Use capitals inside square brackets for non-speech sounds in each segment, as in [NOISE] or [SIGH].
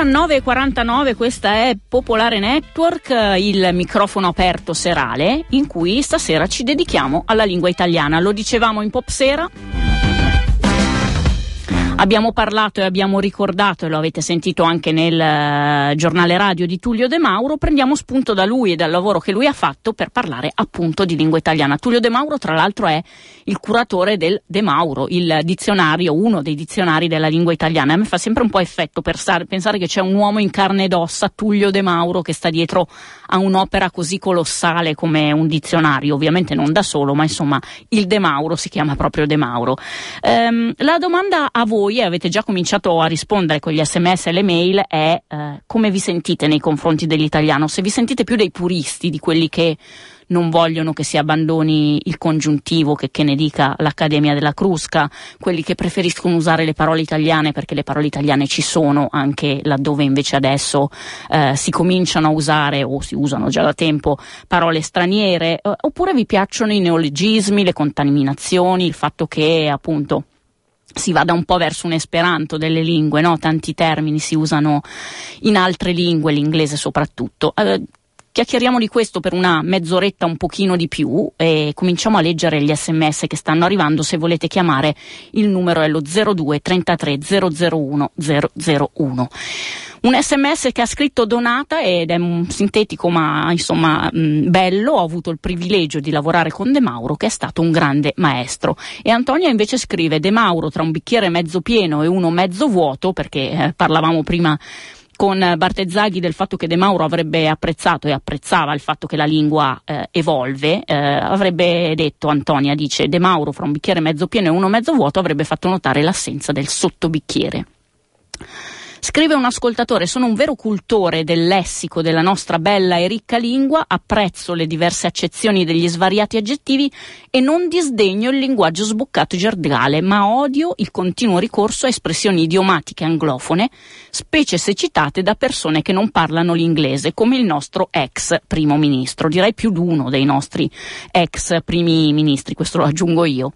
Sono le 19.49, questa è Popolare Network, il microfono aperto serale in cui stasera ci dedichiamo alla lingua italiana. Lo dicevamo in Pop Sera. Abbiamo parlato e abbiamo ricordato, e lo avete sentito anche nel uh, giornale radio di Tullio De Mauro, prendiamo spunto da lui e dal lavoro che lui ha fatto per parlare appunto di lingua italiana. Tullio De Mauro, tra l'altro, è il curatore del De Mauro, il dizionario, uno dei dizionari della lingua italiana. A me fa sempre un po' effetto pensare, che c'è un uomo in carne ed ossa, Tullio De Mauro, che sta dietro a un'opera così colossale come un dizionario, ovviamente non da solo, ma insomma il De Mauro si chiama proprio De Mauro. Um, la domanda a voi voi avete già cominciato a rispondere con gli sms e le mail è eh, come vi sentite nei confronti dell'italiano, se vi sentite più dei puristi, di quelli che non vogliono che si abbandoni il congiuntivo, che, che ne dica l'Accademia della Crusca, quelli che preferiscono usare le parole italiane perché le parole italiane ci sono anche laddove invece adesso eh, si cominciano a usare o si usano già da tempo parole straniere, eh, oppure vi piacciono i neologismi, le contaminazioni, il fatto che appunto si vada un po' verso un esperanto delle lingue, no? tanti termini si usano in altre lingue, l'inglese soprattutto. Eh, chiacchieriamo di questo per una mezz'oretta un pochino di più e cominciamo a leggere gli sms che stanno arrivando. Se volete chiamare il numero è lo 02 33 001 001 un sms che ha scritto Donata ed è un sintetico ma insomma mh, bello, ho avuto il privilegio di lavorare con De Mauro che è stato un grande maestro. E Antonia invece scrive De Mauro tra un bicchiere mezzo pieno e uno mezzo vuoto perché eh, parlavamo prima con Bartezzaghi del fatto che De Mauro avrebbe apprezzato e apprezzava il fatto che la lingua eh, evolve, eh, avrebbe detto, Antonia dice, De Mauro fra un bicchiere mezzo pieno e uno mezzo vuoto avrebbe fatto notare l'assenza del sottobicchiere. Scrive un ascoltatore, sono un vero cultore del lessico della nostra bella e ricca lingua, apprezzo le diverse accezioni degli svariati aggettivi e non disdegno il linguaggio sboccato gergale, ma odio il continuo ricorso a espressioni idiomatiche anglofone, specie se citate da persone che non parlano l'inglese, come il nostro ex primo ministro, direi più di uno dei nostri ex primi ministri, questo lo aggiungo io.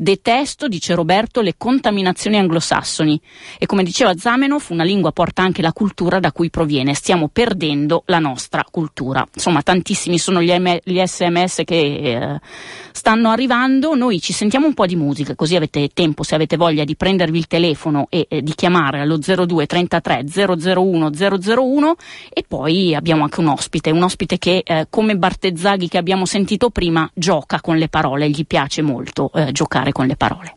Detesto, dice Roberto, le contaminazioni anglosassoni e come diceva Zamenhof, una lingua porta anche la cultura da cui proviene. Stiamo perdendo la nostra cultura. Insomma, tantissimi sono gli, M- gli sms che eh, stanno arrivando. Noi ci sentiamo un po' di musica, così avete tempo, se avete voglia, di prendervi il telefono e eh, di chiamare allo 02 33 001 001 e poi abbiamo anche un ospite, un ospite che eh, come Bartezzaghi che abbiamo sentito prima gioca con le parole, gli piace molto eh, giocare con le parole.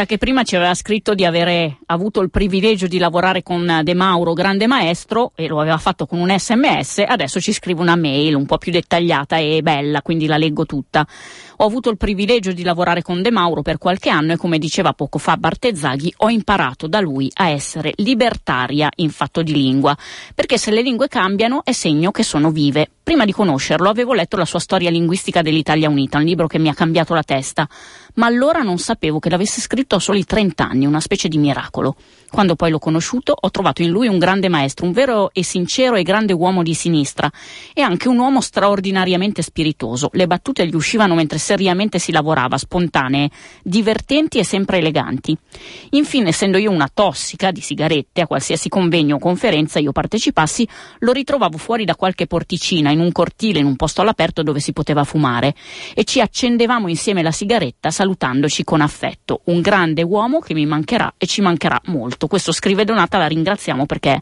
Donata che prima ci aveva scritto di avere avuto il privilegio di lavorare con De Mauro, grande maestro, e lo aveva fatto con un sms, adesso ci scrive una mail un po' più dettagliata e bella, quindi la leggo tutta. Ho avuto il privilegio di lavorare con De Mauro per qualche anno e come diceva poco fa Bartezzaghi ho imparato da lui a essere libertaria in fatto di lingua, perché se le lingue cambiano è segno che sono vive. Prima di conoscerlo avevo letto la sua storia linguistica dell'Italia Unita, un libro che mi ha cambiato la testa, ma allora non sapevo che l'avesse scritto a soli 30 anni, una specie di miracolo. Quando poi l'ho conosciuto ho trovato in lui un grande maestro, un vero e sincero e grande uomo di sinistra e anche un uomo straordinariamente spiritoso. Le battute gli uscivano mentre seriamente si lavorava, spontanee, divertenti e sempre eleganti. Infine, essendo io una tossica di sigarette, a qualsiasi convegno o conferenza io partecipassi, lo ritrovavo fuori da qualche porticina, in un cortile, in un posto all'aperto dove si poteva fumare e ci accendevamo insieme la sigaretta salutandoci con affetto. Un grande uomo che mi mancherà e ci mancherà molto. Questo scrive Donata, la ringraziamo perché è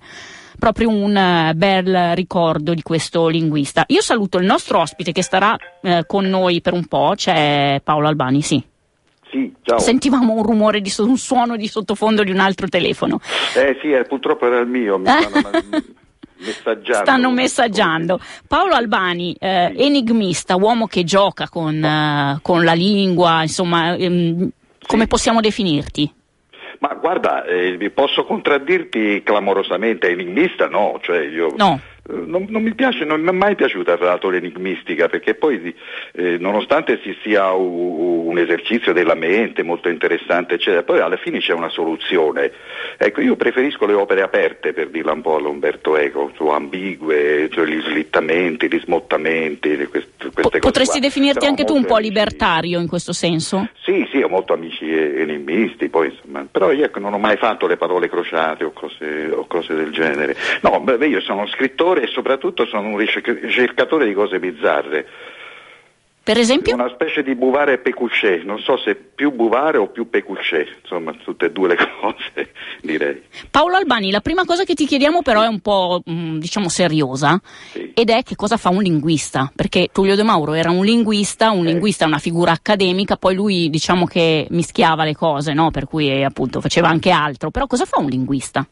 proprio un uh, bel ricordo di questo linguista. Io saluto il nostro ospite che starà uh, con noi per un po', c'è Paolo Albani, sì. Sì, ciao. Sentivamo un rumore, di, un suono di sottofondo di un altro telefono. Eh sì, eh, purtroppo era il mio, mi [LAUGHS] messaggiando. Stanno messaggiando. Paolo Albani, eh, sì. enigmista, uomo che gioca con, uh, con la lingua, insomma, ehm, come sì. possiamo definirti? Ma guarda, eh, posso contraddirti clamorosamente, enigmista no, cioè io... No. Non, non, mi piace, non mi è mai piaciuta tra l'altro l'enigmistica perché poi eh, nonostante si sia un, un, esercizio della mente molto interessante eccetera, poi alla fine c'è una soluzione. Ecco, io preferisco le opere aperte per dirla un po' all'Umberto Eco, ambigue, cioè gli slittamenti, gli smottamenti, queste, queste cose. Potresti definirti però anche tu un po' libertario in questo senso? Sì, sì, ho molto amici enigmisti, poi, insomma, però io ecco, non ho mai fatto le parole crociate o cose, o cose del genere. No, beh, io sono scrittore e soprattutto sono un ricercatore di cose bizzarre. Per esempio? Una specie di buvare pecucce, non so se più buvare o più pecucce, insomma tutte e due le [LAUGHS] cose direi. Paolo Albani, la prima cosa che ti chiediamo però è un po' mm, diciamo seriosa sì. ed è che cosa fa un linguista, perché Tullio De Mauro era un linguista, un eh. linguista è una figura accademica, poi lui diciamo che mischiava le cose, no? per cui appunto faceva anche altro, però cosa fa un linguista?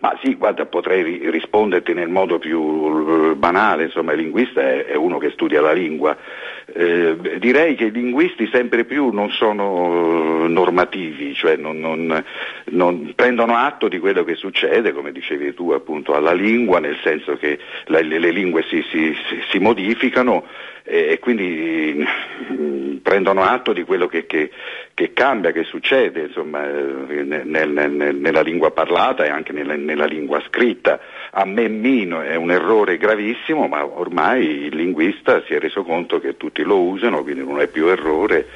Ma sì, guarda, potrei risponderti nel modo più eh, banale, insomma il linguista è, è uno che studia la lingua. Eh, direi che i linguisti sempre più non sono normativi, cioè non, non, non, prendono atto di quello che succede, come dicevi tu appunto, alla lingua, nel senso che le, le lingue si, si, si modificano e quindi mm, prendono atto di quello che, che, che cambia, che succede insomma, eh, nel, nel, nella lingua parlata e anche nella, nella, lingua scritta. A me meno è un errore gravissimo, ma ormai il linguista si è reso conto che tutti lo usano, quindi non è più errore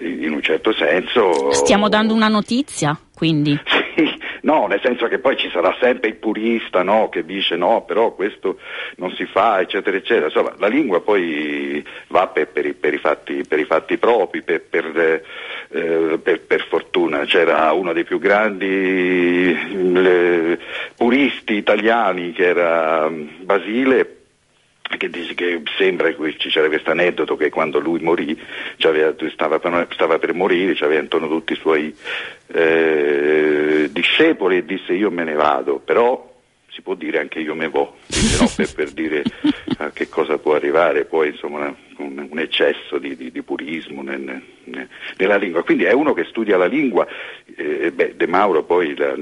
in un certo senso. Stiamo dando una notizia, quindi. [LAUGHS] Sì, no, nel senso che poi ci sarà sempre il purista no, che dice no, però questo non si fa, eccetera, eccetera. Insomma, la lingua poi va per, per, i, per, i, fatti, per i, fatti, propri, per, eh, per, fortuna. C'era uno dei più grandi le, puristi italiani che era Basile che, dice che sembra che c'era questo aneddoto che quando lui morì, stava per, stava per morire, c'aveva intorno tutti i suoi eh, discepoli e disse io me ne vado, però si può dire anche io me vo, no, per, per, dire a che cosa può arrivare poi insomma un, un eccesso di, di, di purismo nel, nel, nella lingua. Quindi è uno che studia la lingua, eh, beh, De Mauro poi la,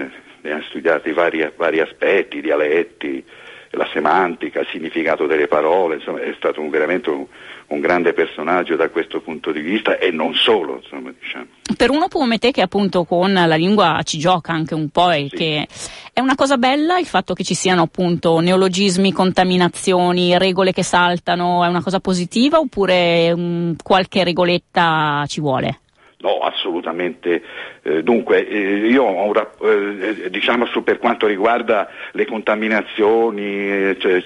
ne ha studiati vari, vari aspetti, dialetti, la semantica, il significato delle parole, insomma è stato un, veramente un, un, grande personaggio da questo punto di vista e non solo. Insomma, diciamo. Per uno come te che appunto con la lingua ci gioca anche un po' e sì. che è una cosa bella il fatto che ci siano appunto neologismi, contaminazioni, regole che saltano, è una cosa positiva oppure um, qualche regoletta ci vuole? No, assolutamente. Eh, dunque, eh, io ho un, eh, diciamo su, per quanto riguarda le contaminazioni, eh, cioè,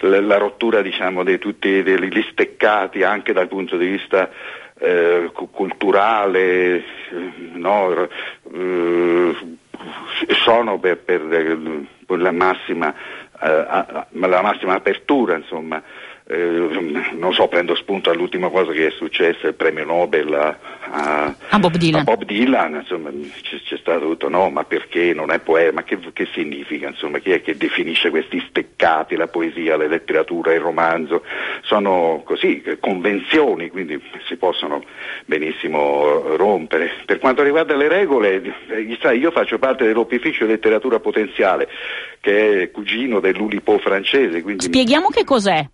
la, la, rottura diciamo, di tutti gli steccati anche dal punto di vista eh, culturale, eh, no, sono per, per, per la, massima, la, massima, apertura, insomma. Eh, non so, prendo spunto all'ultima cosa che è successa, il premio Nobel a, a, a Bob Dylan, a Bob Dylan insomma, c'è, c'è, stato tutto, no, ma perché non è poeta, ma che, che, significa, insomma, chi è che definisce questi steccati, la poesia, la letteratura, il romanzo, sono così, convenzioni, quindi si possono benissimo rompere. Per quanto riguarda le regole, eh, io faccio parte dell'Opificio Letteratura Potenziale, che è cugino dell'Ulipo francese. Spieghiamo che cos'è.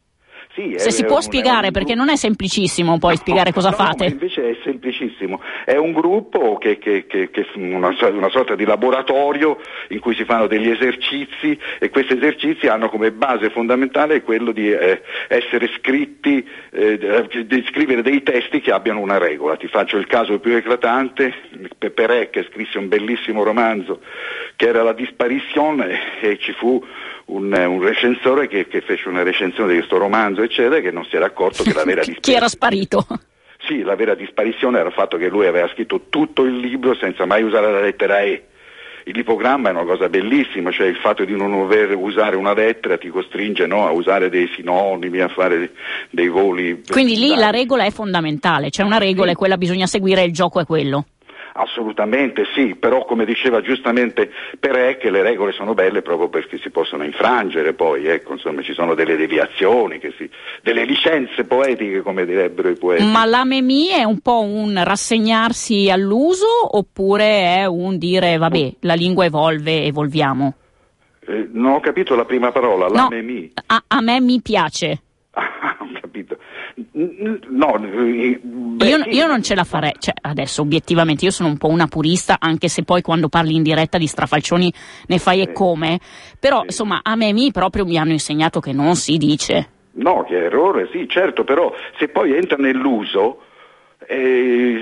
Sì, Se è, si può un, spiegare, perché non è semplicissimo poi no, spiegare cosa no, fate. invece è semplicissimo. È un gruppo che, che, che, che una, una, sorta di laboratorio in cui si fanno degli esercizi e questi esercizi hanno come base fondamentale quello di eh, essere scritti, eh, di scrivere dei testi che abbiano una regola. Ti faccio il caso più eclatante, Perec scrisse un bellissimo romanzo che era La Disparition e ci fu un, un recensore che, che, fece una recensione di questo romanzo, eccetera, che non si era accorto che la vera [LAUGHS] disparizione. Chi era sparito? Sì, la vera disparizione era il fatto che lui aveva scritto tutto il libro senza mai usare la lettera E. L'ipogramma è una cosa bellissima, cioè il fatto di non dover usare una lettera ti costringe no, a usare dei sinonimi, a fare dei voli. Quindi lì la regola è fondamentale, c'è una regola e quella bisogna seguire, il gioco è quello. Assolutamente sì, però come diceva giustamente Perec le regole sono belle proprio perché si possono infrangere poi, ecco, insomma ci sono delle deviazioni, si, delle licenze poetiche come direbbero i poeti. Ma l'amemi è un po' un rassegnarsi all'uso oppure è un dire vabbè la lingua evolve, evolviamo? Eh, non ho capito la prima parola, no, l'amemi. A, a me mi piace. [LAUGHS] No, beh, io, io, non ce la farei, cioè, adesso obiettivamente io sono un po' una purista, anche se poi quando parli in diretta di strafalcioni ne fai e come, però insomma a me mi proprio mi hanno insegnato che non si dice. No, che errore, sì, certo, però se poi entra nell'uso, eh,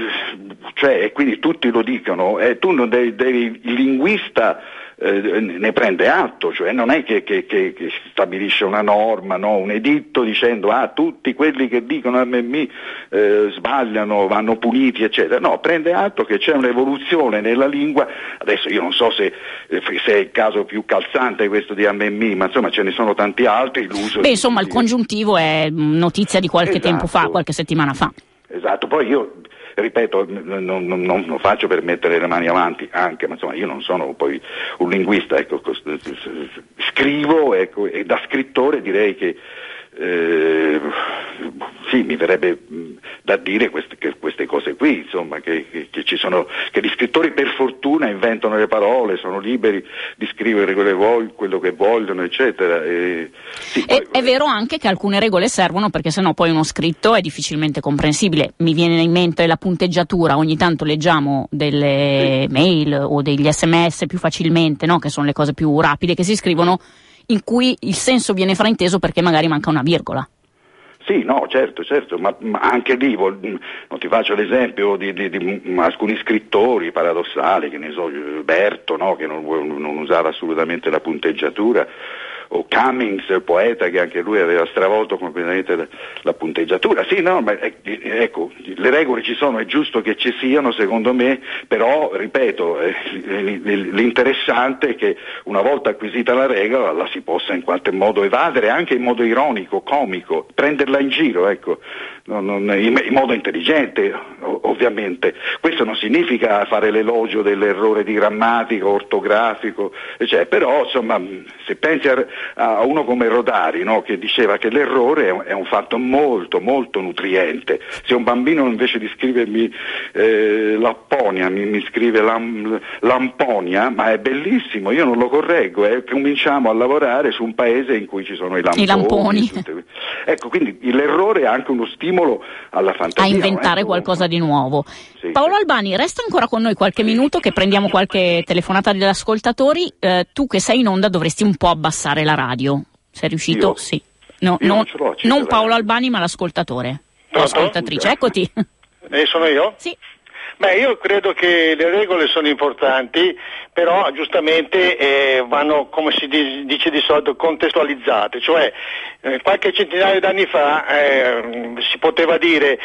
cioè, quindi tutti lo dicono, eh, tu non devi, devi il linguista eh, ne prende atto, cioè non è che, che, che, che stabilisce una norma, no? un editto dicendo ah tutti quelli che dicono MMI eh, sbagliano, vanno puniti, eccetera. No, prende atto che c'è un'evoluzione nella lingua, adesso io non so se, eh, se è il caso più calzante questo di MMI, ma insomma ce ne sono tanti altri. Beh, insomma il congiuntivo è notizia di qualche esatto. tempo fa, qualche settimana fa. Esatto, poi io ripeto, non, non, non, faccio per mettere le mani avanti anche, ma insomma io non sono poi un linguista, ecco, scrivo ecco, e da scrittore direi che eh, sì, mi verrebbe da dire queste, queste cose qui, insomma, che, che, che, sono, che, gli scrittori per fortuna inventano le parole, sono liberi di scrivere quello che vogliono, eccetera. E, sì, poi, è, è, vero anche che alcune regole servono perché sennò poi uno scritto è difficilmente comprensibile. Mi viene in mente la punteggiatura, ogni tanto leggiamo delle sì. mail o degli sms più facilmente, no? che sono le cose più rapide che si scrivono in cui il senso viene frainteso perché magari manca una virgola. Sì, no, certo, certo, ma, ma anche lì, vol, non ti faccio l'esempio di, di, di, alcuni scrittori paradossali, che ne so, Berto, no, che non, non usava assolutamente la punteggiatura, o Cummings, il poeta, che anche lui aveva stravolto completamente la, punteggiatura. Sì, no, ma ecco, le regole ci sono, è giusto che ci siano, secondo me, però, ripeto, eh, l'interessante è che una volta acquisita la regola la si possa in qualche modo evadere, anche in modo ironico, comico, prenderla in giro, ecco, non, non, in, in, modo intelligente, ovviamente. Questo non significa fare l'elogio dell'errore di grammatica, ortografico, cioè, però, insomma, se pensi a a uno come Rodari no? che diceva che l'errore è un, è un, fatto molto molto nutriente. Se un bambino invece di scrivermi eh, Lapponia mi, mi scrive lam, Lamponia, ma è bellissimo, io non lo correggo, eh, cominciamo a lavorare su un paese in cui ci sono i lamponi. I lamponi. Tutte... Ecco, quindi l'errore è anche uno stimolo alla fantasia. A inventare ecco. qualcosa di nuovo. Sì, Paolo sì. Albani, resta ancora con noi qualche minuto che prendiamo qualche telefonata degli ascoltatori. Eh, tu che sei in onda dovresti un po' abbassare la radio. Sei riuscito? Io? Sì. No, non, non Paolo. Albani, ma l'ascoltatore. O Pronto? ascoltatrice. Eccoti. Eh, sono io? sì. Beh, io credo che le regole sono importanti, però giustamente eh, vanno, come si dice di solito, contestualizzate, cioè eh, qualche centinaio d'anni fa eh, si poteva dire,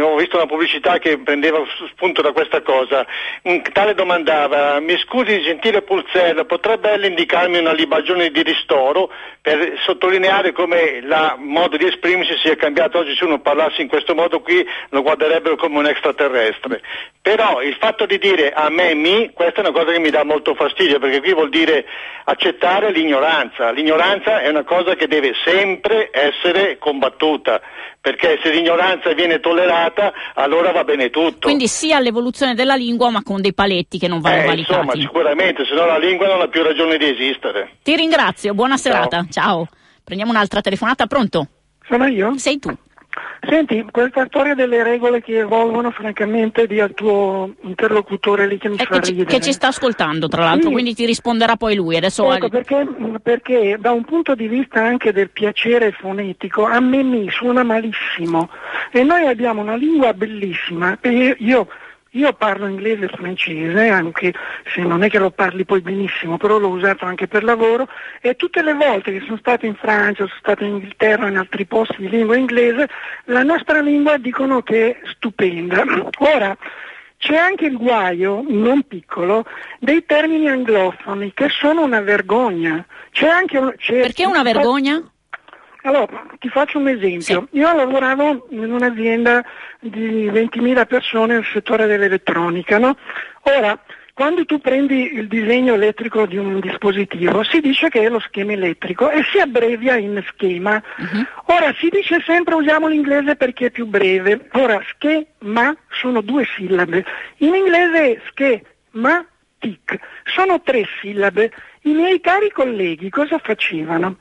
ho visto una pubblicità che prendeva spunto da questa cosa, un tale domandava, mi scusi gentile Pulzella, potrebbe lei indicarmi una libagione di ristoro per sottolineare come il modo di esprimersi sia cambiato, oggi se uno parlasse in questo modo qui lo guarderebbero come un extraterrestre. Però il fatto di dire a me mi, questa è una cosa che mi dà molto fastidio, perché qui vuol dire accettare l'ignoranza. L'ignoranza è una cosa che deve sempre essere combattuta, perché se l'ignoranza viene tollerata allora va bene tutto. Quindi sia all'evoluzione della lingua ma con dei paletti che non vanno eh, valicati. Insomma, sicuramente, se no la lingua non ha più ragione di esistere. Ti ringrazio, buona serata. Ciao. Ciao. Prendiamo un'altra telefonata, pronto? Sono io? Sei tu. Senti, questa storia delle regole che evolvono, francamente, di al tuo interlocutore lì che mi eh, fa che ridere. Ci, che ci sta ascoltando, tra l'altro, Sì. quindi ti risponderà poi lui. Adesso Ecco, perché, perché da un punto di vista anche del piacere fonetico, a me mi suona malissimo. E noi abbiamo una lingua bellissima. E io, io parlo inglese e francese, anche se non è che lo parli poi benissimo, però l'ho usato anche per lavoro. E tutte le volte che sono stato in Francia, sono stato in Inghilterra, in altri posti di lingua inglese, la nostra lingua dicono che è stupenda. Ora, c'è anche il guaio, non piccolo, dei termini anglofoni che sono una vergogna. C'è anche un- c'è- perché una vergogna? Allora, ti faccio un esempio. Io lavoravo in un'azienda di 20.000 persone nel settore dell'elettronica, no? Ora, quando tu prendi il disegno elettrico di un dispositivo, si dice che è lo schema elettrico e si abbrevia in schema. Ora, si dice sempre usiamo l'inglese perché è più breve. Ora, schema sono due sillabe. In inglese è schematic, sono tre sillabe. I miei cari colleghi cosa facevano?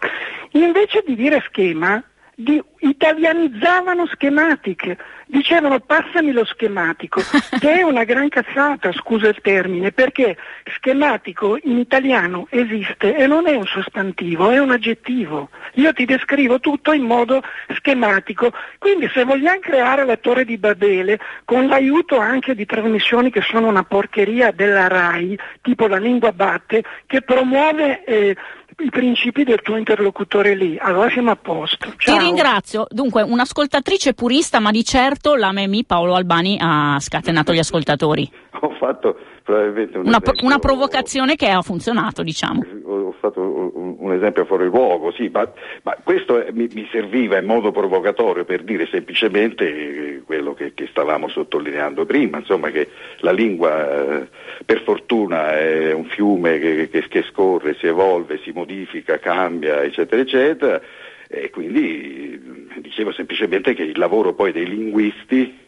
Invece di dire schema, di- italianizzavano schematic, dicevano passami lo schematico, [LAUGHS] che è una gran cazzata, scusa il termine, perché schematico in italiano esiste e non è un sostantivo, è un aggettivo. Io ti descrivo tutto in modo schematico, quindi se vogliamo creare la torre di Babele con l'aiuto anche di trasmissioni che sono una porcheria della RAI, tipo la lingua batte, che promuove eh, i principi del tuo interlocutore lì, allora siamo a posto. Ciao. Ti ringrazio. Dunque, un'ascoltatrice purista, ma di certo la Memi Paolo Albani ha scatenato gli ascoltatori. Ho fatto probabilmente un Una, esempio- una provocazione che ha funzionato, diciamo. Ho fatto un, un esempio fuori luogo, sì, ma, ma questo è- mi, mi serviva in modo provocatorio per dire semplicemente quello che, che stavamo sottolineando prima, insomma che la lingua eh, per fortuna è un fiume che, che- che scorre, si evolve, si modifica, cambia, eccetera, eccetera, e quindi dicevo semplicemente che il lavoro poi dei linguisti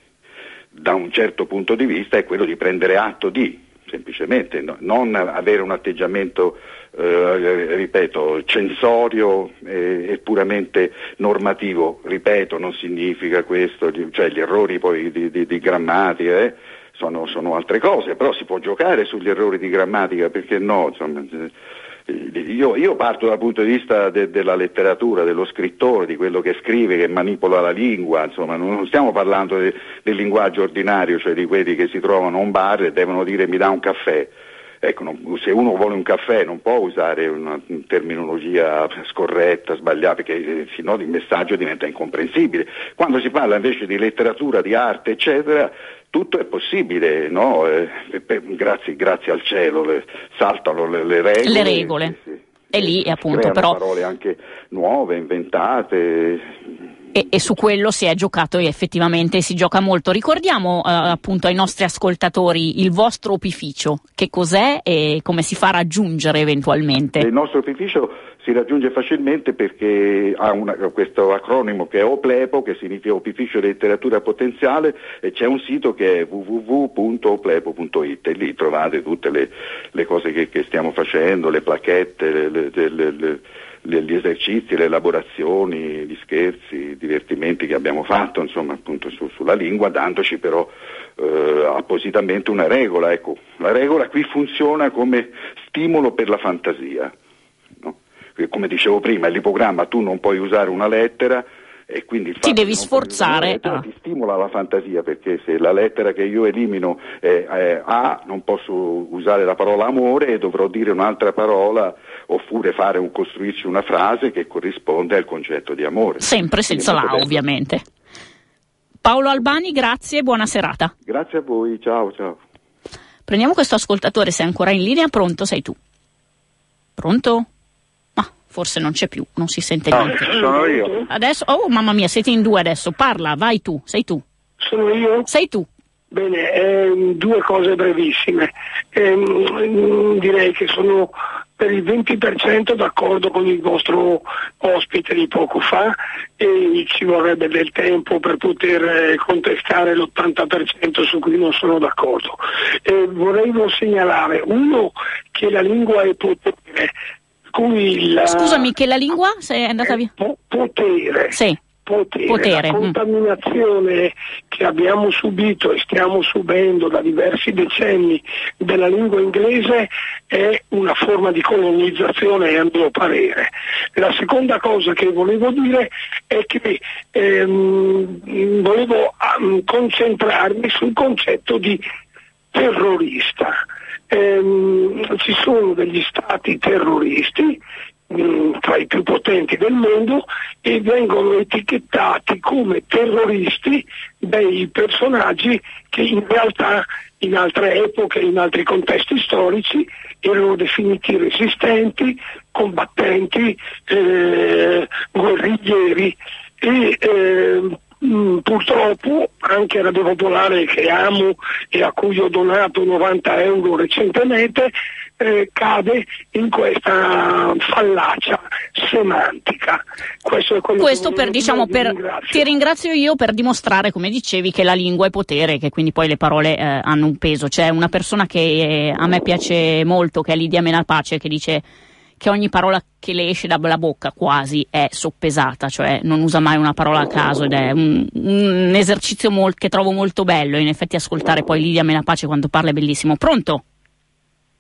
da un certo punto di vista è quello di prendere atto di, semplicemente, no- non avere un atteggiamento, eh, ripeto, censorio e, e puramente normativo, ripeto, non significa questo, cioè gli errori poi di, di- di grammatica eh, sono, sono altre cose, però si può giocare sugli errori di grammatica, perché no? Insomma, io, io parto dal punto di vista de- della letteratura, dello scrittore, di quello che scrive, che manipola la lingua, insomma, non stiamo parlando de- del linguaggio ordinario, cioè di quelli che si trovano a un bar e devono dire mi dà un caffè. Ecco, non- se uno vuole un caffè non può usare una terminologia scorretta, sbagliata, perché eh, sennò il messaggio diventa incomprensibile. Quando si parla invece di letteratura, di arte, eccetera, tutto è possibile, no? Eh, pe- grazie, grazie al cielo, le- saltano le, le regole. Le regole. sì, sì. E lì, appunto, però- parole anche nuove, inventate. E, e su quello si è giocato e effettivamente si gioca molto. Ricordiamo eh, appunto ai nostri ascoltatori il vostro opificio, che cos'è e come si fa a raggiungere eventualmente. Il nostro opificio si raggiunge facilmente perché ha una- questo acronimo che è OPLEPO, che significa Opificio Letteratura Potenziale, e c'è un sito che è www.oplepo.it e lì trovate tutte le, le cose che, che stiamo facendo, le plaquette, le- le- le- le- gli esercizi, le elaborazioni, gli scherzi, i divertimenti che abbiamo fatto, insomma, appunto su- sulla lingua, dandoci però eh, appositamente una regola. Ecco, la regola qui funziona come stimolo per la fantasia. no? Come dicevo prima, l'ipogramma tu non puoi usare una lettera e quindi ti devi sforzare. Ah. Ti stimola la fantasia perché se la lettera che io elimino è, è A non posso usare la parola amore e dovrò dire un'altra parola oppure fare un, costruirci una frase che corrisponde al concetto di amore. Sempre senza la bello. ovviamente. Paolo Albani, grazie e buona serata. Grazie a voi, ciao ciao. Prendiamo questo ascoltatore, sei ancora in linea, pronto sei tu. Pronto? Ma forse non c'è più, non si sente no, niente. Sono io. Adesso, oh mamma mia, siete in due adesso, parla, vai tu, sei tu. Sono io? Sei tu. Bene, eh, due cose brevissime. Eh, direi che sono per il 20% d'accordo con il vostro ospite di poco fa e ci vorrebbe del tempo per poter eh, contestare l'80% su cui non sono d'accordo. Eh, vorrei segnalare, uno, che la lingua è potere. Scusami, che la lingua sei andata via? potere. Sì potere. potere. La mm. contaminazione che abbiamo subito e stiamo subendo da diversi decenni della lingua inglese è una forma di colonizzazione a mio parere. La seconda cosa che volevo dire è che ehm, volevo um, concentrarmi sul concetto di terrorista. Ehm, ci sono degli stati terroristi Mm, tra i più potenti del mondo e vengono etichettati come terroristi dei personaggi che in realtà in altre epoche, in altri contesti storici erano definiti resistenti, combattenti, eh, guerriglieri. E eh, purtroppo anche Radio Popolare che amo e a cui ho donato 90 euro recentemente eh, cade in questa fallacia semantica. Questo, Questo per, diciamo, per, ti ringrazio io per dimostrare, come dicevi, che la lingua è potere, che quindi poi le parole eh, hanno un peso. C'è una persona che eh, a me piace molto, che è Lidia Menapace, che dice che ogni parola che le esce dalla bocca quasi è soppesata, cioè non usa mai una parola a caso ed è un, un esercizio molt, che trovo molto bello. In effetti ascoltare poi Lidia Menapace quando parla è bellissimo. Pronto?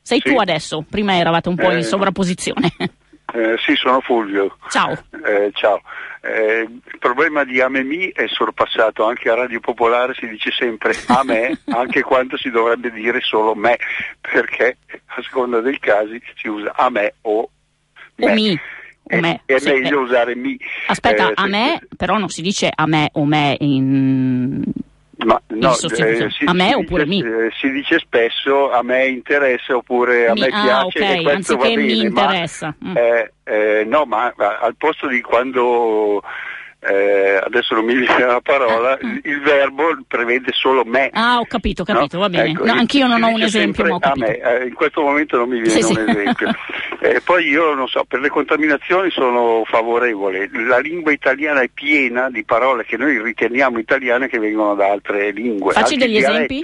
Sei sì. tu adesso? Prima eravate un po' eh, in sovrapposizione. [LAUGHS] Eh, sì, sono Fulvio. Ciao. Eh, ciao. Eh, il problema di Amemi è sorpassato, anche a Radio Popolare si dice sempre a me, [LAUGHS] anche quando si dovrebbe dire solo me, perché a seconda dei casi si usa a me o me. O mi. O me. È, è sì, meglio eh. usare mi. Aspetta, eh, a me, però non si dice a me o me in ma, no, eh, si, a me si oppure dice, mi? Eh, si dice spesso a me interessa oppure a mi, me ah, piace okay, e questo va bene, mi interessa. Ma, mm. eh, eh no, ma, ma al posto di quando eh, adesso non mi viene la parola, il, il, verbo prevede solo me. Ah, ho capito, ho capito, no? va bene. Ecco, no, anch'io non ho un esempio, ma ho me, eh, in questo momento non mi viene sì, un sì. esempio. [LAUGHS] eh, poi io non so, per le contaminazioni sono favorevole. La lingua italiana è piena di parole che noi riteniamo italiane che vengono da altre lingue. Facci anche degli esempi?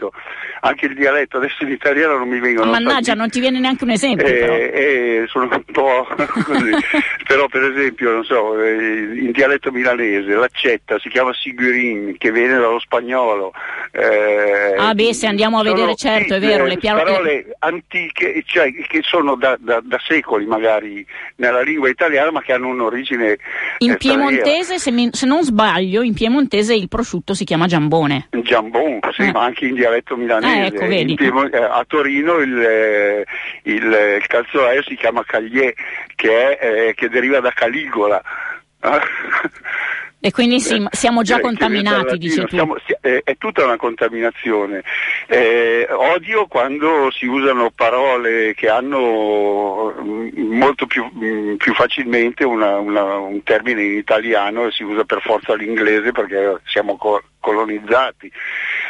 Anche il dialetto, adesso in italiano non mi vengono. Oh, mannaggia, non ti viene neanche un esempio. Eh, eh, sono un po' [LAUGHS] così. [LAUGHS] però per esempio, non so, eh, in dialetto milanese l'accetta si chiama Sigurin, che viene dallo spagnolo. Eh, ah beh, se andiamo a vedere, certo, è vero, le piano... parole antiche, cioè che sono da, da, da, secoli magari nella lingua italiana, ma che hanno un'origine. In piemontese, se, mi, se, non sbaglio, in piemontese il prosciutto si chiama giambone. Giambon, sì, eh. ma anche in dialetto milanese. Ah, ecco, Piemont- eh, a Torino il, eh, il, il calzolaio si chiama Cagliè, che, è, eh, che deriva da Caligola. [LAUGHS] E quindi sì, siamo già contaminati, dici tu. Siamo, è, è, tutta una contaminazione. Eh, odio quando si usano parole che hanno mm, molto più, mm, più facilmente una, una, un termine in italiano e si usa per forza l'inglese perché siamo co- colonizzati.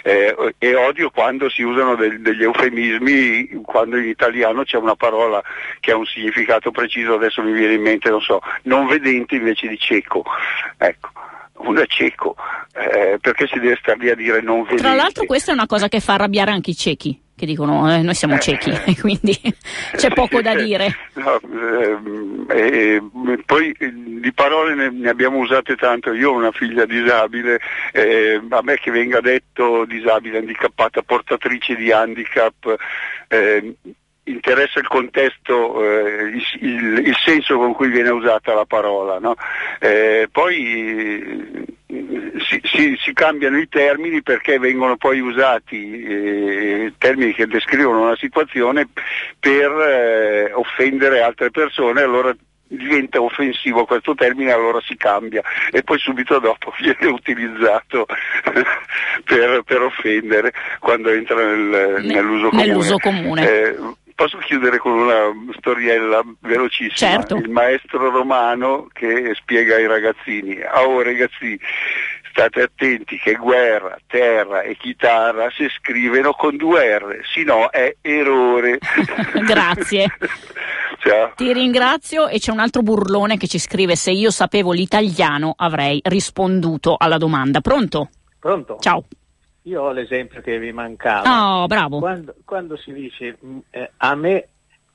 Eh, e odio quando si usano del, degli eufemismi, quando in italiano c'è una parola che ha un significato preciso, adesso mi viene in mente, non so, non vedente invece di cieco. Ecco uno è cieco, eh, perché si deve stare lì a dire non vedete? Tra l'altro questa è una cosa che fa arrabbiare anche i ciechi, che dicono eh, noi siamo ciechi, eh, [LAUGHS] quindi c'è poco da dire. [LAUGHS] No, eh, poi di parole ne, ne, abbiamo usate tanto, io ho una figlia disabile, eh, a me che venga detto disabile, handicappata, portatrice di handicap, eh, interessa il contesto, eh, il, il, il, senso con cui viene usata la parola. No? Eh, poi eh, si, si, si, cambiano i termini perché vengono poi usati eh, termini che descrivono una situazione per eh, offendere altre persone, allora diventa offensivo questo termine allora si cambia e poi subito dopo [LAUGHS] viene utilizzato [LAUGHS] per, per, offendere quando entra nel, nell'uso comune. Nell'uso comune. Eh, Posso chiudere con una storiella velocissima? Certo. Il maestro romano che spiega ai ragazzini, oh ragazzi, state attenti che guerra, terra e chitarra si scrivono con due R, se no è errore. [LAUGHS] Grazie. [LAUGHS] Ciao. Ti ringrazio e c'è un altro burlone che ci scrive se io sapevo l'italiano avrei risponduto alla domanda. Pronto? Pronto? Ciao. Io ho l'esempio che vi mancava. Oh, bravo. Quando, quando si dice mm, eh, a me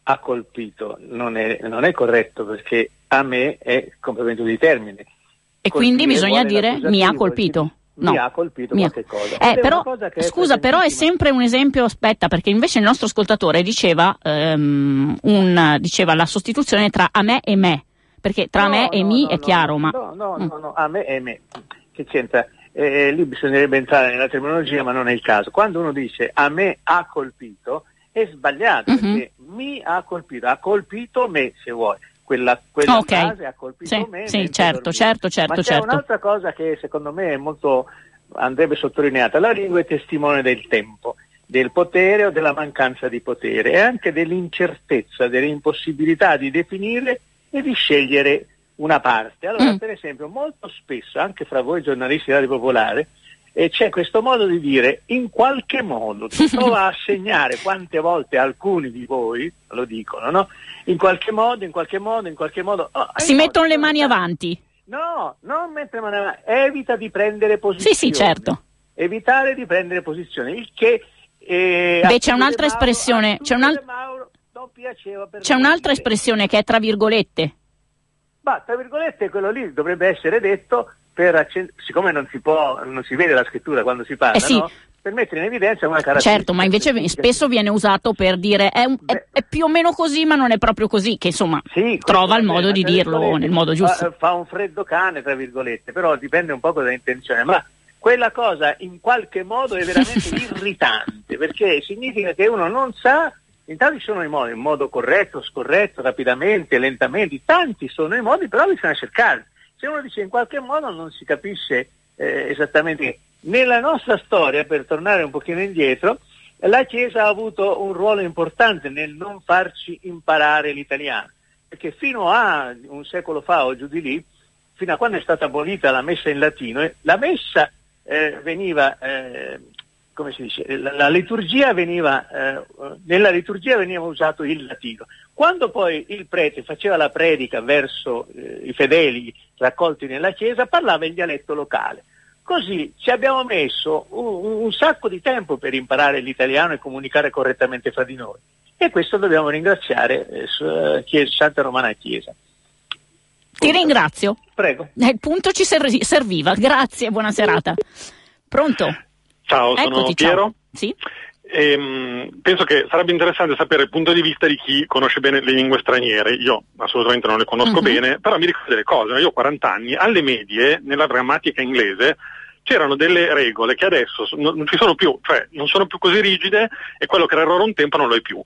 ha colpito, non è, non è, corretto perché a me è complemento di termine. E quindi bisogna dire mi ha colpito. No. Mi ha colpito mi qualche cosa. Eh, però, scusa, però è sempre un esempio, aspetta, perché invece il nostro ascoltatore diceva, um, un, diceva la sostituzione tra a me e me, perché tra no, me e no, mi no, è chiaro, ma... No, no, mm. no, no, a me e me, che c'entra? Eh, lì bisognerebbe entrare nella terminologia, ma non è il caso. Quando uno dice a me ha colpito, è sbagliato, uh-huh. perché mi ha colpito, ha colpito me, se vuoi. Quella, quella okay. frase ha colpito sì, me. Sì, certo, certo, certo, ma c'è certo. un'altra cosa che secondo me è molto, andrebbe sottolineata. La lingua è testimone del tempo, del potere o della mancanza di potere e anche dell'incertezza, dell'impossibilità di definire e di scegliere una parte. Allora, mm. per esempio, molto spesso, anche fra voi giornalisti di Radio Popolare, eh, c'è questo modo di dire in qualche modo, [LAUGHS] si prova a segnare quante volte alcuni di voi lo dicono, no? In qualche modo, in qualche modo, in qualche modo. Oh, si mettono le mani avanti. No, non mettere le mani avanti, evita di prendere posizione. Sì, sì, certo. Evitare di prendere posizione, il che... Eh, Beh, c'è un'altra Mauro, espressione, c'è, un'al... Mauro, c'è un'altra espressione che è tra virgolette ma tra virgolette quello lì dovrebbe essere detto per accend- siccome non si può, non si vede la scrittura quando si parla, eh sì. no? per mettere in evidenza una caratteristica. Certo, ma invece spesso viene usato per dire è, un, è, è, più o meno così, ma non è proprio così, che insomma sì, trova il modo di dirlo nel modo giusto. Fa, fa, un freddo cane, tra virgolette, però dipende un po' dall'intenzione, ma quella cosa in qualche modo è veramente [LAUGHS] irritante, perché significa che uno non sa Intanto ci sono i modi, in modo corretto, scorretto, rapidamente, lentamente, tanti sono i modi, però bisogna cercarli. Se uno dice in qualche modo non si capisce eh, esattamente. Nella nostra storia, per tornare un pochino indietro, la Chiesa ha avuto un ruolo importante nel non farci imparare l'italiano, perché fino a un secolo fa o giù di lì, fino a quando è stata abolita la messa in latino, la messa eh, veniva eh, come si dice, la, liturgia veniva, eh, nella liturgia veniva usato il latino. Quando poi il prete faceva la predica verso eh, i fedeli raccolti nella chiesa, parlava il dialetto locale. Così ci abbiamo messo un, un sacco di tempo per imparare l'italiano e comunicare correttamente fra di noi. E questo dobbiamo ringraziare eh, chiesa, Santa Romana Chiesa. Ti ringrazio. Prego. Il punto ci serviva. Grazie, buona serata. Pronto? Ciao, sono Eccoti, Piero. Ciao. Sì? Ehm, penso che sarebbe interessante sapere il punto di vista di chi conosce bene le lingue straniere. Io assolutamente non le conosco uh-huh. bene, però mi ricordo delle cose. Io ho 40 anni, alle medie, nella grammatica inglese, c'erano delle regole che adesso non ci sono più, cioè non sono più così rigide e quello che era errore un tempo non lo è più.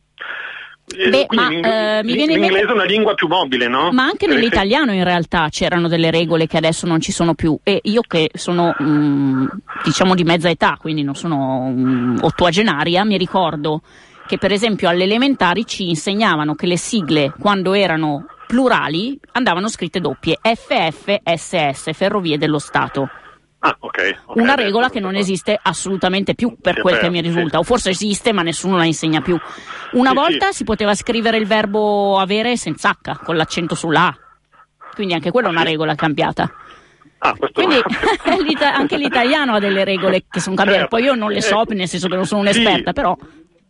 Eh, Beh, ma, eh, mi viene l'inglese è una lingua più mobile, no? Ma anche nell'italiano in realtà c'erano delle regole che adesso non ci sono più e io che sono mh, mm, diciamo di mezza età, quindi non sono mh, mm, ottuagenaria, mi ricordo che per esempio alle elementari ci insegnavano che le sigle quando erano plurali andavano scritte doppie, FFSS, Ferrovie dello Stato. Ah, okay, okay, una regola che non esiste assolutamente più per sì, quel che mi risulta, sì. o forse esiste ma nessuno la insegna più. Una sì, volta si poteva scrivere il verbo avere senza H, con l'accento sulla A, quindi anche quella è una regola cambiata. Ah, Quindi [LAUGHS] anche l'italiano ha delle regole che sono cambiate, certo. poi io non le so, nel senso che non sono un'esperta, però...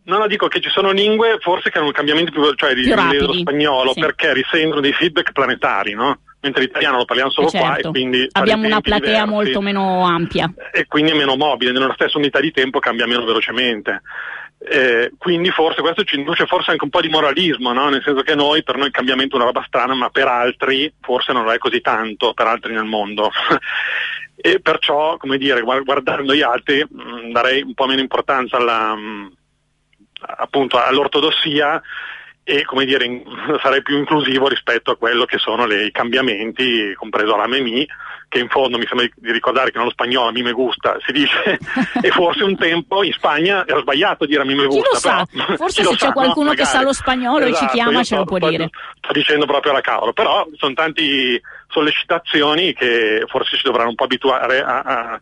No, no, dico che ci sono lingue forse che hanno cambiamenti più, cioè di, dello spagnolo, perché risentono dei feedback planetari, no? Mentre l'italiano lo parliamo solo certo. qua e quindi abbiamo una platea diversi, molto meno ampia e quindi è meno mobile, nella stessa unità di tempo cambia meno velocemente. Eh, quindi forse questo ci induce forse anche un po' di moralismo, no? nel senso che noi, per noi il cambiamento è una roba strana, ma per altri forse non lo è così tanto, per altri nel mondo. [LAUGHS] e perciò, come dire, guardando gli altri, mh, mm, darei un po' meno importanza alla, mh, mm, appunto, all'ortodossia e come dire, in, [LAUGHS] sarei più inclusivo rispetto a quello che sono le, i cambiamenti, compreso la MEMI, che in fondo mi sembra di ricordare che nello spagnolo a mi me gusta si dice [LAUGHS] e forse un tempo in Spagna era sbagliato dire a mi me gusta. Chi lo sa? Però, [LAUGHS] forse se c'è sa, qualcuno no? che sa lo spagnolo esatto, e ci chiama ce lo può dire. Sto dicendo proprio alla cavolo, però sono tanti sollecitazioni che forse si dovranno un po' abituare a, a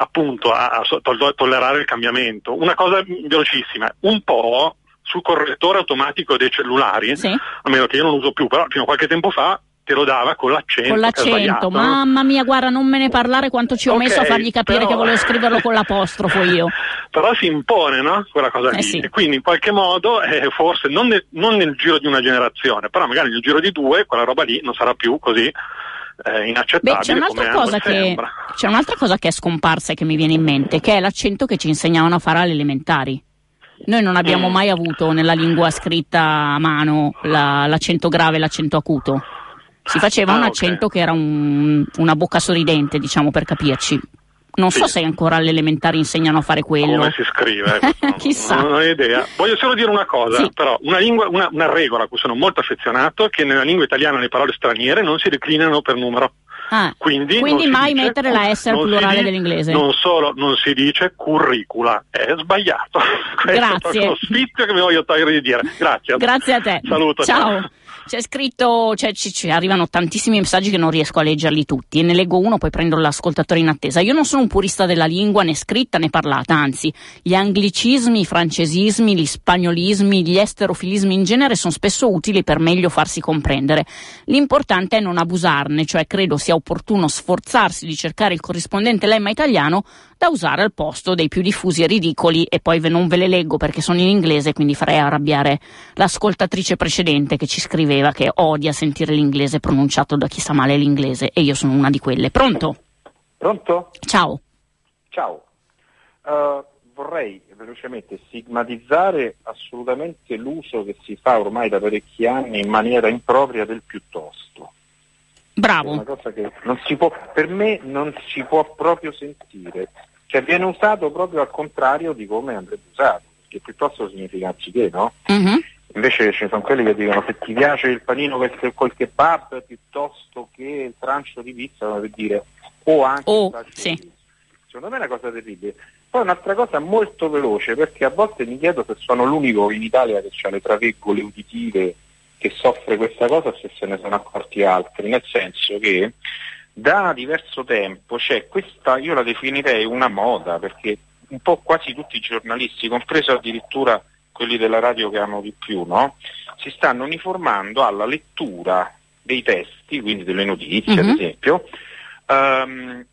appunto a, a tollerare il cambiamento. Una cosa velocissima, un po' sul correttore automatico dei cellulari, sì. a meno che io non uso più, però fino a qualche tempo fa te lo dava con l'accento. Con l'accento, mamma mia, guarda, non me ne parlare quanto ci ho okay, messo a fargli capire però... che volevo scriverlo con l'apostrofo io. [LAUGHS] però si impone, no? Quella cosa eh lì. Sì. E quindi in qualche modo, eh, forse non, ne, non, nel giro di una generazione, però magari nel giro di due, quella roba lì non sarà più così. Eh, inaccettabile Beh, c'è, un'altra cosa che, c'è un'altra cosa che è scomparsa e che mi viene in mente, che è l'accento che ci insegnavano a fare alle elementari. Noi non abbiamo mm. mai avuto nella lingua scritta a mano la, l'accento grave e l'accento acuto. Si faceva ah, un accento okay. che era un, una bocca sorridente, diciamo per capirci. Non sì. so se ancora alle elementari insegnano a fare quello. Come si scrive? [LAUGHS] Chissà. Non, ho idea. Voglio solo dire una cosa, sì. però, una, lingua, una, una regola a cui sono molto affezionato è che nella lingua italiana le parole straniere non si declinano per numero. Ah, quindi, quindi mai dice, mettere la S al plurale dice, dell'inglese. Non solo non si dice curricula, è sbagliato. [LAUGHS] Questo Grazie. è lo sfizio che mi voglio togliere di dire. Grazie. Grazie a te. Saluto. ciao. ciao. C'è scritto, cioè, ci, ci, arrivano tantissimi messaggi che non riesco a leggerli tutti e ne leggo uno, poi prendo l'ascoltatore in attesa. Io non sono un purista della lingua né scritta né parlata, anzi, gli anglicismi, i francesismi, gli spagnolismi, gli esterofilismi in genere sono spesso utili per meglio farsi comprendere. L'importante è non abusarne, cioè credo sia opportuno sforzarsi di cercare il corrispondente lemma italiano da usare al posto dei più diffusi e ridicoli e poi non ve le leggo perché sono in inglese, quindi farei arrabbiare l'ascoltatrice precedente che ci scriveva che odia sentire l'inglese pronunciato da chi sa male l'inglese e io sono una di quelle. Pronto? Pronto? Ciao. Ciao. Uh, vorrei velocemente stigmatizzare assolutamente l'uso che si fa ormai da parecchi anni in maniera impropria del piuttosto. Bravo. È una cosa che non si può, per me non si può proprio sentire. Cioè viene usato proprio al contrario di come andrebbe usato, perché piuttosto significa anziché, no? Mm-hmm. Invece ci sono quelli che dicono se ti piace il panino col, col kebab piuttosto che il trancio di pizza, per dire, o anche oh, il trancio sì. di pizza. Secondo me è una cosa terribile. Poi un'altra cosa molto veloce, perché a volte mi chiedo se sono l'unico in Italia che ha le traveggole uditive che soffre questa cosa se se ne sono accorti altri, nel senso che da diverso tempo c'è questa, io la definirei una moda, perché un po' quasi tutti i giornalisti, compreso addirittura quelli della radio che hanno di più, no? si stanno uniformando alla lettura dei testi, quindi delle notizie mm-hmm. ad mhm. esempio, um,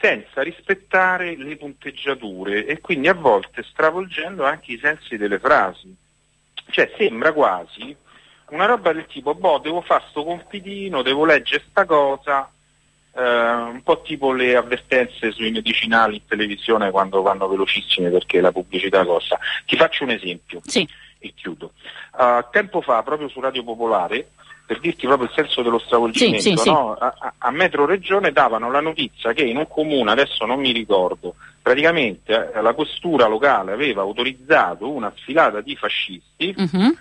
senza rispettare le punteggiature e quindi a volte stravolgendo anche i sensi delle frasi. Cioè sembra quasi una roba del tipo, boh, devo fare sto compitino, devo leggere sta cosa, un po' tipo le avvertenze sui medicinali in televisione quando vanno velocissime perché la pubblicità costa. Ti faccio un esempio sì. e chiudo. Uh, tempo fa, proprio su Radio Popolare, per dirti proprio il senso dello stravolgimento, sì, sì, no? a, a, Metro Regione davano la notizia che in un comune, adesso non mi ricordo, praticamente eh, la questura locale aveva autorizzato una sfilata di fascisti uh-huh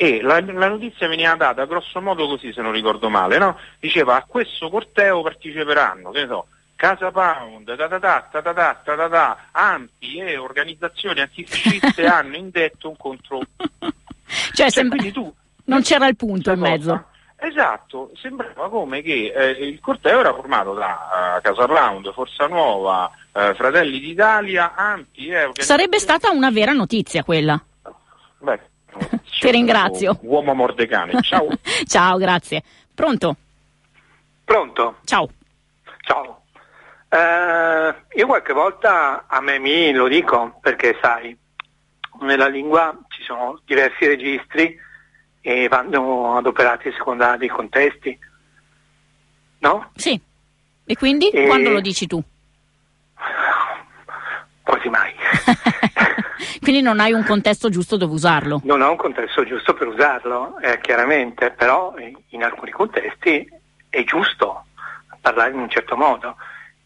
e la, la, notizia veniva data grosso modo così se non ricordo male, no? diceva a questo corteo parteciperanno, che ne so, Casa Pound, ta ta ta ta ta ta ta ta ta, AMPI e organizzazioni antifasciste [LAUGHS] hanno indetto un contro... [LAUGHS] cioè, cioè sembra... tu, non c'era il punto in mezzo. Esatto, sembrava come che eh, il corteo era formato da uh, Casa Pound, Forza Nuova, uh, Fratelli d'Italia, AMPI e... Sarebbe stata una vera notizia quella. Beh, ti ringrazio. Uomo mordecane. Ciao. [LAUGHS] Ciao, grazie. Pronto? Pronto? Ciao. Ciao. Eh, io qualche volta a me mi lo dico perché sai, nella lingua ci sono diversi registri e vanno adoperati a seconda dei contesti. No? Sì. E quindi e... quando lo dici tu? Quasi mai. [LAUGHS] Quindi non hai un contesto giusto dove usarlo? Non ho un contesto giusto per usarlo, eh, chiaramente, però in alcuni contesti è giusto parlare in un certo modo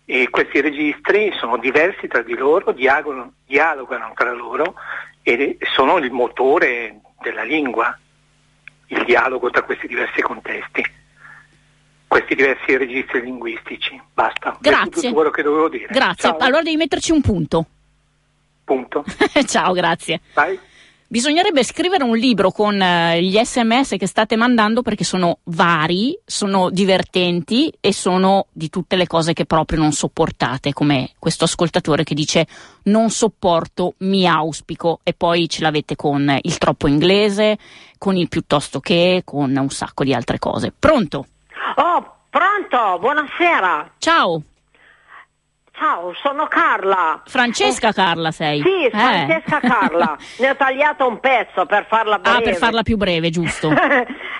e questi registri sono diversi tra di loro, dialogano, dialogano tra loro e sono il motore della lingua, il dialogo tra questi diversi contesti, questi diversi registri linguistici. Basta. Grazie. Questo è tutto quello che dovevo dire. Grazie. Ciao. Allora devi metterci un punto. Punto. [LAUGHS] Ciao, grazie. Vai. Bisognerebbe scrivere un libro con eh, gli sms che state mandando perché sono vari, sono divertenti e sono di tutte le cose che proprio non sopportate, come questo ascoltatore che dice non sopporto, mi auspico e poi ce l'avete con il troppo inglese, con il piuttosto che, con un sacco di altre cose. Pronto? Oh, pronto, buonasera. Ciao. Ciao, sono Carla. Francesca eh, Carla sei? Sì, Francesca eh. Carla. [LAUGHS] ne ho tagliato un pezzo per farla breve. Ah, per farla più breve, giusto. [LAUGHS]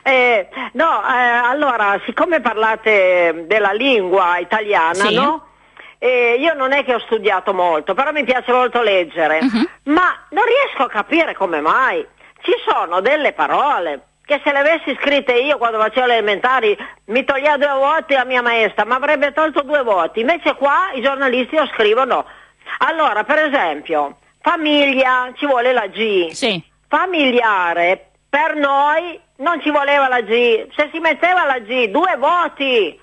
eh, no, eh, allora, siccome parlate della lingua italiana, sì. no? io non è che ho studiato molto, però mi piace molto leggere, uh-huh. ma non riesco a capire come mai. Ci sono delle parole che se le avessi scritte io quando facevo le elementari mi toglieva due voti la mia maestra, ma avrebbe tolto due voti. Invece qua i giornalisti lo scrivono. Allora, per esempio, famiglia, ci vuole la G. Sì. Familiare, per noi non ci voleva la G. Se si metteva la G, due voti.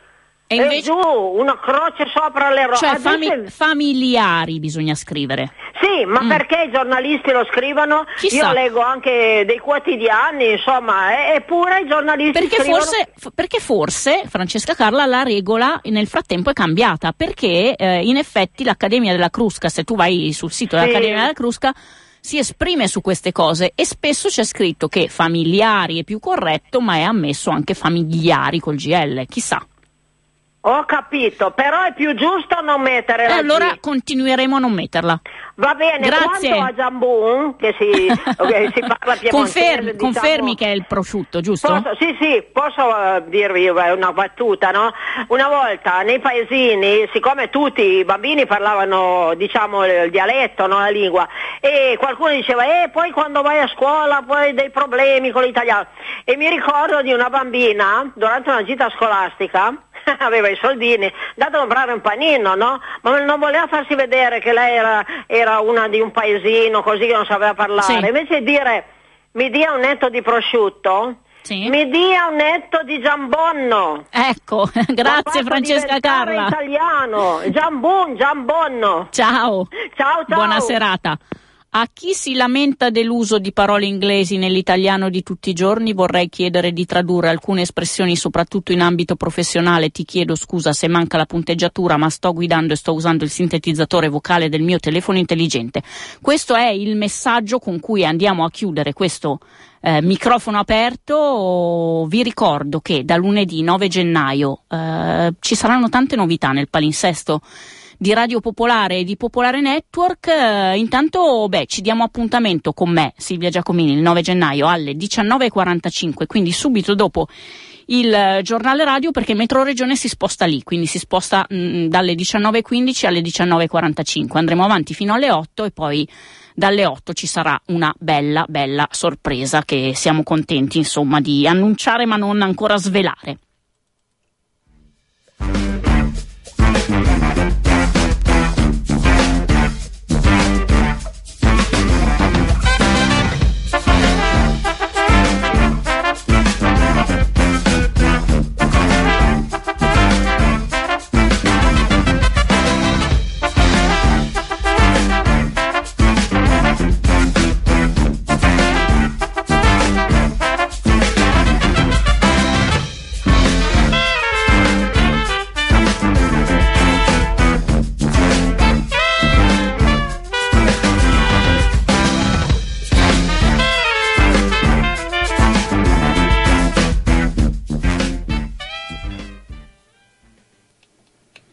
E, invece... giù, una croce sopra le rose. Cioè fami- familiari bisogna scrivere. Sì, ma mm. perché i giornalisti lo scrivono? Chissà. Io leggo anche dei quotidiani, insomma, eppure i giornalisti perché scrivono... Forse, f- perché forse, Francesca Carla, la regola nel frattempo è cambiata, perché eh, in effetti l'Accademia della Crusca, se tu vai sul sito sì. dell'Accademia della Crusca, si esprime su queste cose e spesso c'è scritto che familiari è più corretto, ma è ammesso anche familiari col GL, chissà. Ho capito, però è più giusto non mettere la E allora G. continueremo a non metterla. Va bene, Grazie. quanto a Jambun, che si, [LAUGHS] okay, si parla piemontese, Confermi, diciamo, confermi che è il prosciutto, giusto? Posso, sì, sì, posso uh, dirvi una battuta, no? Una volta nei paesini, siccome tutti i bambini parlavano, diciamo, il dialetto, no? la lingua, e qualcuno diceva, eh, poi quando vai a scuola poi dei problemi con l'italiano. E mi ricordo di una bambina, durante una gita scolastica, [LAUGHS] aveva i soldini, dato a comprare un panino, no? Ma non voleva farsi vedere che lei era, era una di un paesino così che non sapeva parlare. Sì. Invece di dire mi dia un netto di prosciutto, Sì. mi dia un netto di giambonno. Ecco, [LAUGHS] grazie Francesca Carla. italiano, giambun, giambonno. Ciao. Ciao, ciao. Buona serata. A chi si lamenta dell'uso di parole inglesi nell'italiano di tutti i giorni vorrei chiedere di tradurre alcune espressioni soprattutto in ambito professionale. Ti chiedo scusa se manca la punteggiatura ma sto guidando e sto usando il sintetizzatore vocale del mio telefono intelligente. Questo è il messaggio con cui andiamo a chiudere questo eh, microfono aperto. Vi ricordo che da lunedì 9 gennaio eh, ci saranno tante novità nel palinsesto di Radio Popolare e di Popolare Network. Eh, intanto, beh, ci diamo appuntamento con me, Silvia Giacomini, il 9 gennaio alle 19.45, quindi subito dopo il eh, giornale radio perché Metro Regione si sposta lì, quindi si sposta mh, dalle 19.15 alle 19.45. Andremo avanti fino alle 8 e poi dalle 8 ci sarà una bella, bella sorpresa che siamo contenti insomma di annunciare ma non ancora svelare.